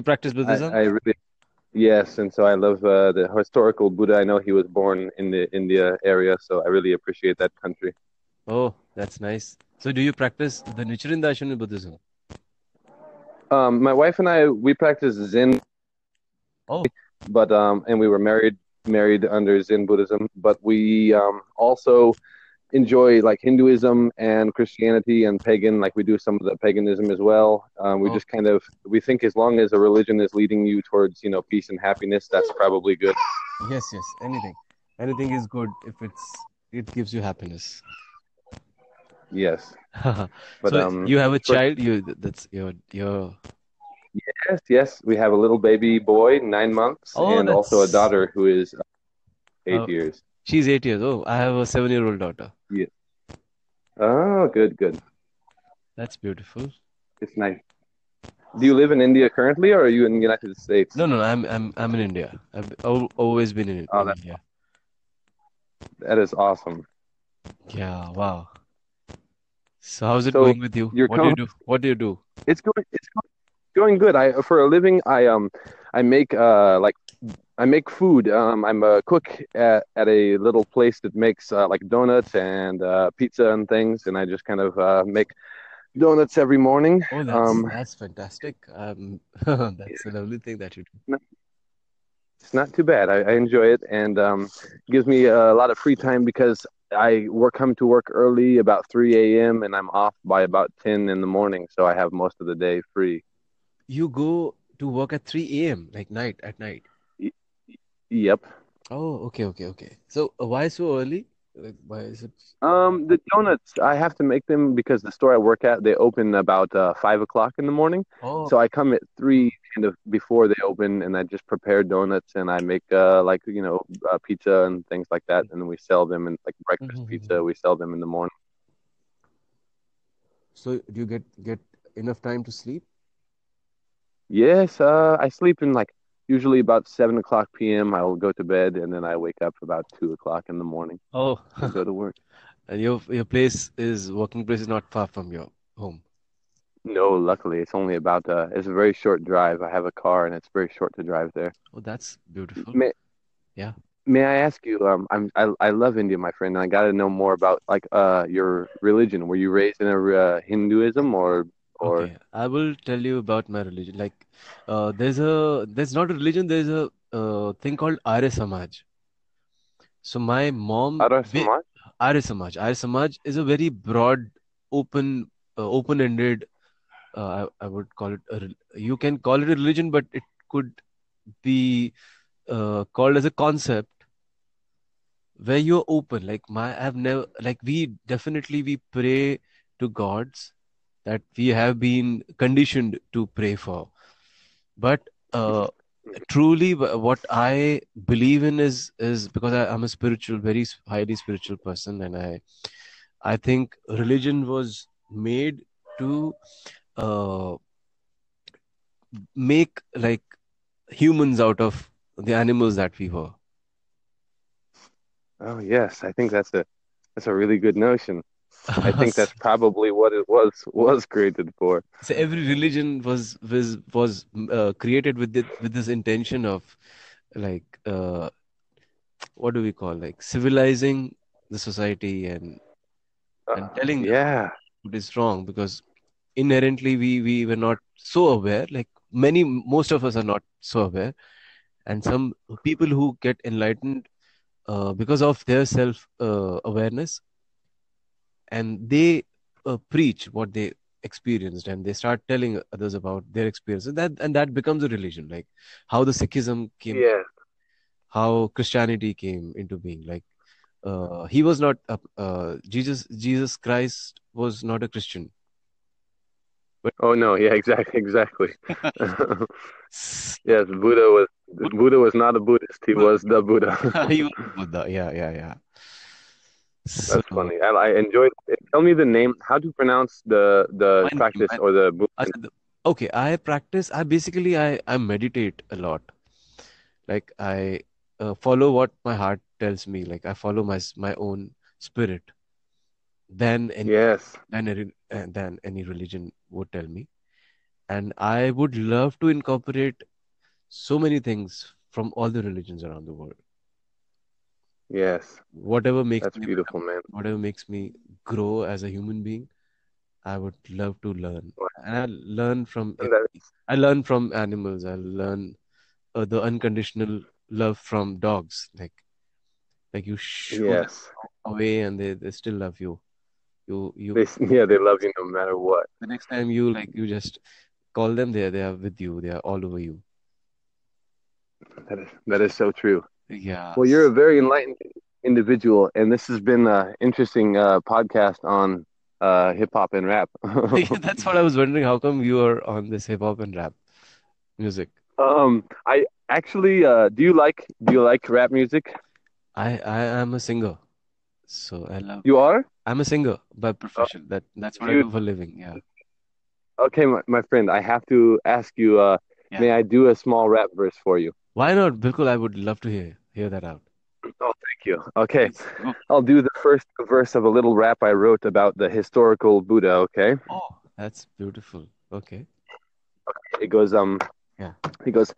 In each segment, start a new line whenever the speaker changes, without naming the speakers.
you practice Buddhism?
I, I really, yes, and so I love uh, the historical Buddha. I know he was born in the India area, so I really appreciate that country.
Oh, that's nice. So, do you practice the Nichiren Daishonin Buddhism?
Um, my wife and I we practice Zen.
Oh.
But um, and we were married married under Zen Buddhism, but we um also enjoy like Hinduism and Christianity and pagan. Like we do some of the paganism as well. Um, we
Oh.
just kind of we think as long as a religion is leading you towards you know peace and happiness, that's probably good.
Yes, yes. Anything, anything is good if it's it gives you happiness.
Yes, but
so
um,
you have a child. You that's your your.
yes, yes, we have a little baby boy, nine months,
Oh,
and also a daughter who is uh, eight
Oh.
years.
She's eight years old. I have a seven-year-old daughter. Yeah.
Oh, good, good.
That's beautiful.
It's nice. Do you live in India currently, or are you in the United States?
No, no, I'm I'm I'm in India. I've always been in,
Oh,
India.
That is awesome.
Yeah, wow. So how's it
So,
going with you? What do you do? What do you do?
It's going. It's go- going good. I for a living, I um, I make uh like I make food. Um, I'm a cook at, at a little place that makes uh, like donuts and uh, pizza and things, and I just kind of uh, make donuts every morning.
Oh, that's
Um,
that's fantastic. Um, that's a lovely thing that you do.
It's not too bad. I, I enjoy it, and um, gives me a lot of free time because I work come to work early about 3 a.m. and I'm off by about 10 in the morning, so I have most of the day free.
You go to work at 3 a.m. like night at night.
Yep.
Oh, okay, okay, okay. So uh, why so early? Like, why is it?
Um, the donuts I have to make them because the store I work at they open about uh, five o'clock in the morning.
Oh,
So I come at three kind of before they open, and I just prepare donuts and I make uh, like you know uh, pizza and things like that, and we sell them and like breakfast
Mhm.
pizza we sell them in the morning.
so do you get get enough time to sleep?
Yes, uh, I sleep in like usually about seven o'clock p.m. I will go to bed, and then I wake up about two o'clock in the morning
Oh,
go to work.
and your your place is working place is not far from your home.
No, luckily it's only about uh, it's a very short drive. I have a car, and it's very short to drive there.
Oh, that's beautiful.
May,
Yeah.
May I ask you? Um, I'm I, I love India, my friend, and I got to know more about like uh your religion. Were you raised in a uh, Hinduism or or
Okay, I will tell you about my religion. Like, uh, there's a there's not a religion. There's a uh, thing called Arya Samaj. So my mom,
Arya Samaj?
Arya Samaj. Arya Samaj is a very broad, open, uh, open-ended. Uh, I, I would call it. A, you can call it a religion, but it could be uh, called as a concept where you're open. Like my, I've never like we definitely we pray to gods that we have been conditioned to pray for, but uh, truly what I believe in is is because I, I'm a spiritual, very highly spiritual person, and I I think religion was made to uh, make like humans out of the animals that we were.
Oh yes, I think that's a that's a really good notion. I think that's probably what it was was created for.
So every religion was was was uh, created with it with this intention of like uh, what do we call like civilizing the society and and
Uh,
telling them
yeah,
what is wrong because inherently we we were not so aware like many most of us are not so aware and some people who get enlightened uh, because of their self uh, awareness and they uh, preach what they experienced and they start telling others about their experiences that and that becomes a religion like how the sikhism came
yeah.
how christianity came into being like uh, he was not a, uh, jesus jesus christ was not a christian but
Oh no, yeah, exactly, exactly. yes, Buddha was Buddha was not a Buddhist. He was the Buddha.
he was buddha yeah yeah yeah so
That's funny. I, I enjoyed. Tell me the name. How to pronounce the the practice
I-
or the
I
Buddha?
said the- okay i practice i basically i i meditate a lot like i uh, follow what my heart tells me like i follow my my own spirit than any
Yes.
than any, uh, than any religion would tell me and I would love to incorporate so many things from all the religions around the world.
Yes,
Whatever makes
that's
me
beautiful, man.
whatever makes me grow as a human being, I would love to learn. And I learn from
And that-
everything. I learn from animals. I learn uh, the unconditional love from dogs. Like like you show them
Yes,
away and they, they still love you. You you
they yeah they love you no matter what.
the next time you like you just call them they they are with you. They are all over you.
That is that is so true.
Yeah.
Well, you're a very enlightened individual, and this has been an interesting uh, podcast on uh, hip hop and rap.
Yeah, that's what I was wondering. How come you are on this hip hop and rap music?
um, I actually uh, do you like do you like rap music?
I I am a singer, so I love.
You are?
I'm a singer by profession. That that's what I do for a living. Yeah.
Okay, my, my friend, I have to ask you, uh,
Yeah.
may I do a small rap verse for you?
Why not? Bilkul, I would love to hear hear that out.
Oh, thank you. Okay. I'll do the first verse of a little rap I wrote about the historical Buddha, okay?
Oh, that's beautiful. Okay.
It goes, um,
Yeah.
He goes,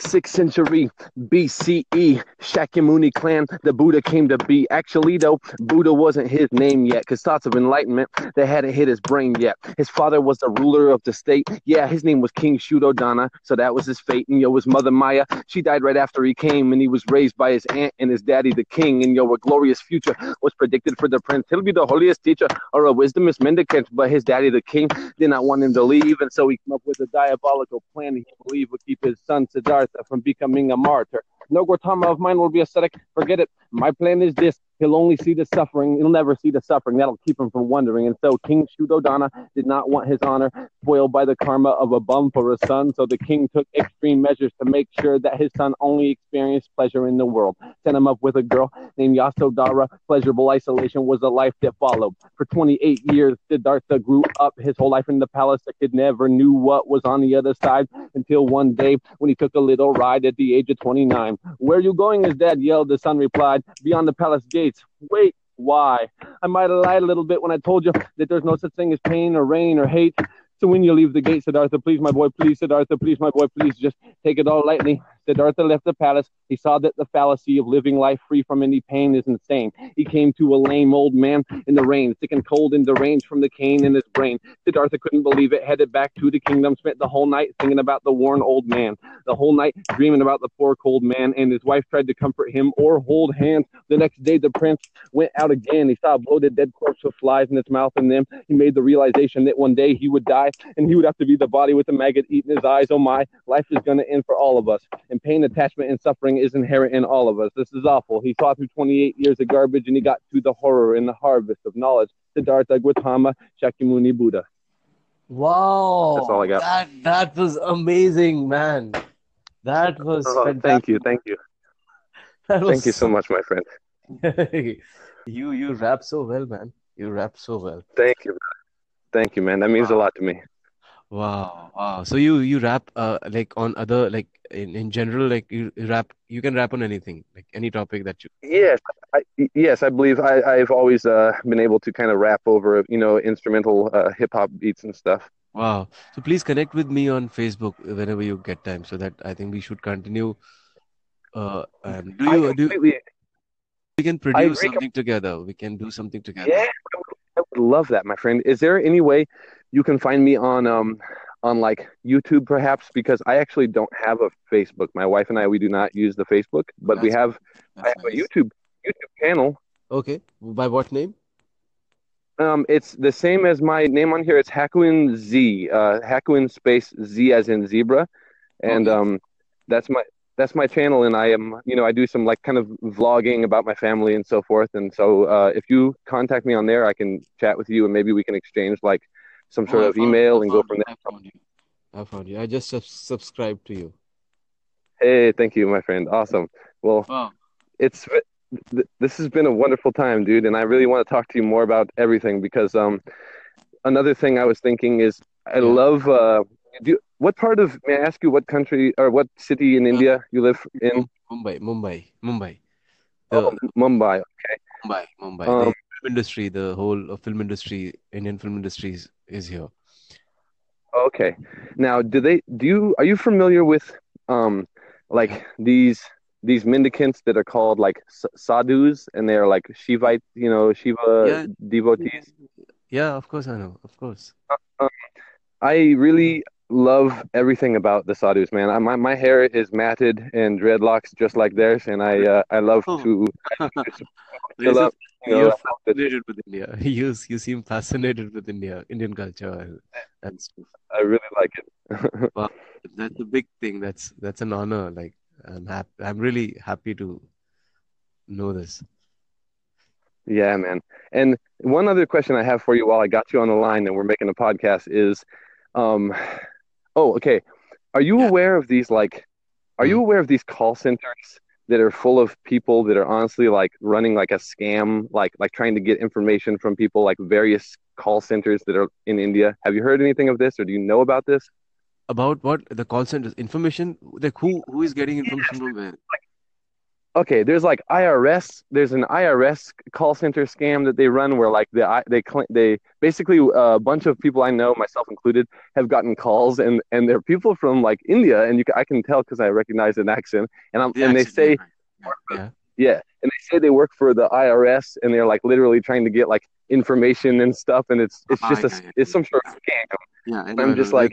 sixth century BCE, Shakyamuni clan, the Buddha came to be. Actually, though, Buddha wasn't his name yet, because thoughts of enlightenment, they hadn't hit his brain yet. His father was the ruler of the state. Yeah, his name was King Shuddhodana, so that was his fate. And yo, his mother Maya, she died right after he came, and he was raised by his aunt and his daddy, the king. And yo, a glorious future was predicted for the prince. He'll be the holiest teacher or a wisdom-mendicant but his daddy, the king, did not want him to leave, and so he came up with a diabolical plan he believed would keep his son Siddhartha from becoming a martyr. No Gautama of mine will be ascetic. Forget it. My plan is this. He'll only see the suffering. He'll never see the suffering. That'll keep him from wondering. And so King Shuddhodana did not want his honor spoiled by the karma of a bum for a son. So the king took extreme measures to make sure that his son only experienced pleasure in the world. Sent him up with a girl named Yasodhara. Pleasurable isolation was the life that followed. For 28 years, Siddhartha grew up his whole life in the palace. A kid never knew what was on the other side until one day when he took a little ride at the age of 29. Where you going? His dad yelled. The son replied, Beyond the palace gates. Wait, why? I might have lied a little bit when I told you that there's no such thing as pain or rain or hate. So when you leave the gate, Siddhartha, please, my boy, please, Siddhartha, please, my boy, please, just take it all lightly. Siddhartha left the palace. He saw that the fallacy of living life free from any pain is insane. He came to a lame old man in the rain, sick and cold and deranged from the cane in his brain. Siddhartha couldn't believe it, headed back to the kingdom, spent the whole night thinking about the worn old man, the whole night dreaming about the poor cold man, and his wife tried to comfort him or hold hands. The next day, the prince went out again. He saw a bloated dead corpse with flies in its mouth, and then he made the realization that one day he would die, and he would have to be the body with the maggot eating his eyes. Oh my, life is going to end for all of us, pain, attachment, and suffering is inherent in all of us. This is awful. He saw through 28 years of garbage, and he got to the horror and the harvest of knowledge. Siddhartha Gautama Shakyamuni Buddha.
Wow.
That's all I got.
That that was amazing, man. That oh, was
Oh,
fantastic.
thank you, thank you,
That was
thank you so much, my friend.
You you rap so well, man. You rap so well.
Thank you, thank you, man. That means a lot to me.
Wow, wow. So you you rap uh like on other like in in general like you you rap you can rap on anything like any topic that you
Yes, I, yes, I believe I, I've always uh, been able to kind of rap over, you know, instrumental uh, hip hop beats and stuff.
Wow. So please connect with me on Facebook whenever you get time so that I think we should continue uh and do
I
you do
completely,
we can produce something together. We can do something together.
yeah, I would, I would love that, my friend. Is there any way you can find me on um on like YouTube perhaps? Because I actually don't have a Facebook. My wife and I we do not use the Facebook, but we have I
That's
have a. YouTube YouTube channel.
Okay. By what name?
Um, it's the same as my name on here. It's Hakuin Z, uh, Hakuin space Z as in zebra, and
Okay.
um, that's my that's my channel. And I am, you know, I do some like kind of vlogging about my family and so forth. And so, uh, if you contact me on there, I can chat with you, and maybe we can exchange like some sort
Oh,
of email and go from there.
I found you. I found you. I just sub subscribed to you.
Hey, thank you, my friend. Awesome. Well,
Wow.
it's th- this has been a wonderful time, dude, and I really want to talk to you more about everything because um, another thing I was thinking is I
Yeah.
love uh, do what part of may I ask you what country or what city in India you live in?
Mumbai, Mumbai, Mumbai. The
Oh, Mumbai. Okay.
Mumbai, Mumbai.
Um,
The film industry, the whole uh, film industry, Indian film industry is, is here.
Okay. Now, do they do you are you familiar with um like these these mendicants that are called like sadhus and they're like Shivite, you know, Shiva
Yeah,
devotees?
yeah, of course I know, of course.
Um, I really love everything about the sadhus, man. I, my my hair is matted and dreadlocks just like theirs, and I uh, I love
Oh,
to
so,
up, you know,
you're
I
fascinated with India. You you seem fascinated with India, Indian culture and, and stuff.
I really like it.
Wow, that's a big thing. That's that's an honor. Like I'm happy. I'm really happy to know this.
Yeah, man. And one other question I have for you while I got you on the line and we're making a podcast is, um, oh, okay. Are you
Yeah.
aware of these like, are you
Mm.
aware of these call centers that are full of people that are honestly like running like a scam, like like trying to get information from people, like various call centers that are in India? Have you heard anything of this or do you know about this?
About what the call centers information? Like who who is getting information from where?
Okay, there's like IRS. There's an IRS call center scam that they run where like the they they basically uh, a bunch of people I know, myself included, have gotten calls and and they're people from like India, and you ca- I can tell because I recognize an accent, and I'm
The
and they
accent, yeah,
say.
Yeah, yeah.
yeah, and they say they work for the IRS, and they're like literally trying to get like information and stuff, and it's it's
Ah,
just a
yeah,
s-
yeah,
it's some sort of scam.
Yeah, I
And
know, I
I'm just like,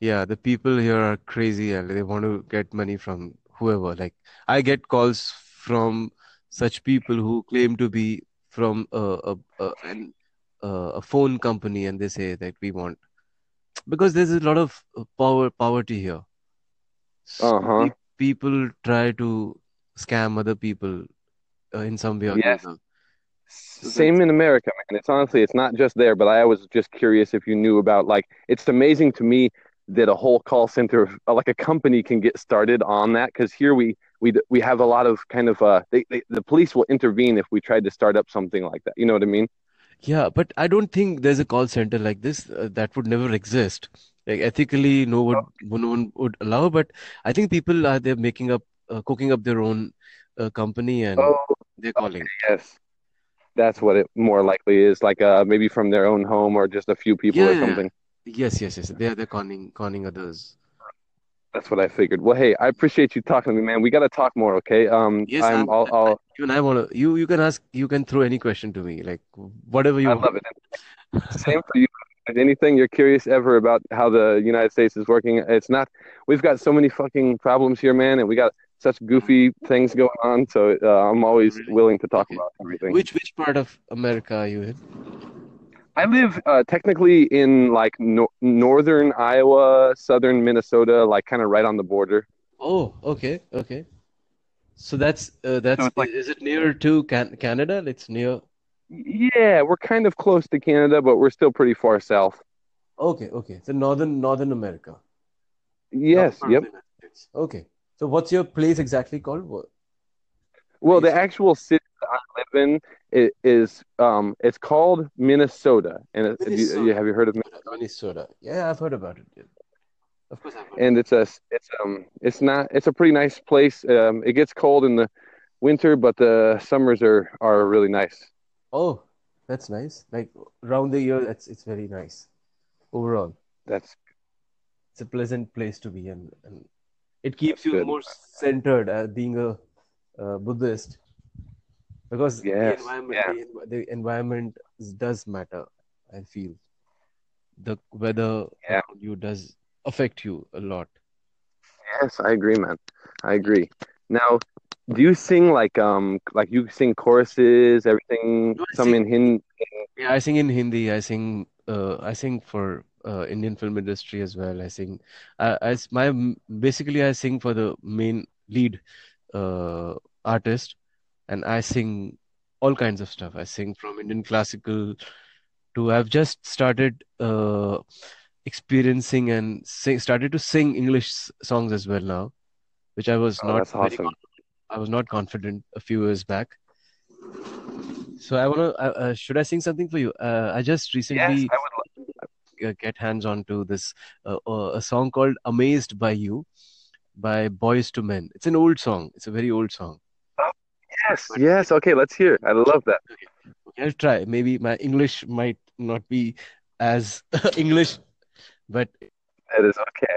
yeah, the people here are crazy and they want to get money from whoever. Like I get calls from such people who claim to be from a a a, an, a phone company and they say that we want because there's a lot of uh, power poverty here. So
uh huh,
people try to scam other people uh, in some way or
yes.
other. So
Same in America, man. It's honestly, it's not just there, but I was just curious if you knew about like it's amazing to me that a whole call center, uh, like a company, can get started on that. Because here we we we have a lot of kind of uh, they, they the police will intervene if we tried to start up something like that. You know what I mean?
Yeah, but I don't think there's a call center like this uh, that would never exist. Like ethically, no would no one would allow, but I think people are they're making up, uh, cooking up their own uh, company and
Oh,
they're calling.
yes, that's what it more likely is. Like uh, maybe from their own home or just a few people
Yeah,
or something.
Yes, yes, yes. They're they're conning conning others.
That's what I figured. Well, hey, I appreciate you talking to me, man. We got to talk more, okay? Um,
Yes,
I'm
I, I,
I'll
even I wanna you you can ask you can throw any question to me, like whatever you
I
want.
love it. Same for you. If anything you're curious ever about how the United States is working, it's not. We've got so many fucking problems here, man, and we got such goofy things going on. So uh, I'm always
Really?
willing to talk
Okay.
about everything.
Which which part of America are you in?
I live uh, technically in like no northern Iowa, southern Minnesota, like kind of right on the border.
Oh, okay, okay. So that's uh, that's
it's like,
is it near to Can Canada? It's near.
yeah, we're kind of close to Canada, but we're still pretty far south.
Okay, okay. So northern Northern America,
Yes, yep.
Okay. So what's your place exactly called? What
Well, the actual city I live in i- is um, it's called Minnesota, and it, you, you have you heard of it?
Minnesota. Yeah, I've heard about it. Yeah. Of course, I've heard
And it's a it's um it's not it's a pretty nice place. Um, it gets cold in the winter, but the summers are are really nice.
Oh, that's nice. Like round the year, it's it's very nice overall.
That's
It's a pleasant place to be, and and it keeps
that's
you
good.
more centered as being a uh, Buddhist because the environment
yeah,
the, the environment does matter. I feel the weather
yeah.
you does affect you a lot.
Yes, I agree, man. I agree. Now, do you sing like um like you sing choruses, everything,
No, I
some
sing.
in Hindi?
Yeah, I sing in Hindi. I sing. Uh, I sing for uh, Indian film industry as well. I sing. I my basically I sing for the main lead uh, artist, and I sing all kinds of stuff. I sing from Indian classical to I've just started uh, experiencing and sing, started to sing English songs as well now, which I was
Oh,
not
that's
very
awesome.
I was not confident a few years back. So I wanna. Uh, uh, should I sing something for you? Uh, I just
Yes,
recently
I would love.
get hands on to this uh, uh, a song called "Amazed by You" by Boyz II Men. It's an old song. It's a very old song,
yes, yes. Okay, let's hear it. I love that.
okay, okay, I'll try. Maybe my English might not be as English but
It is okay.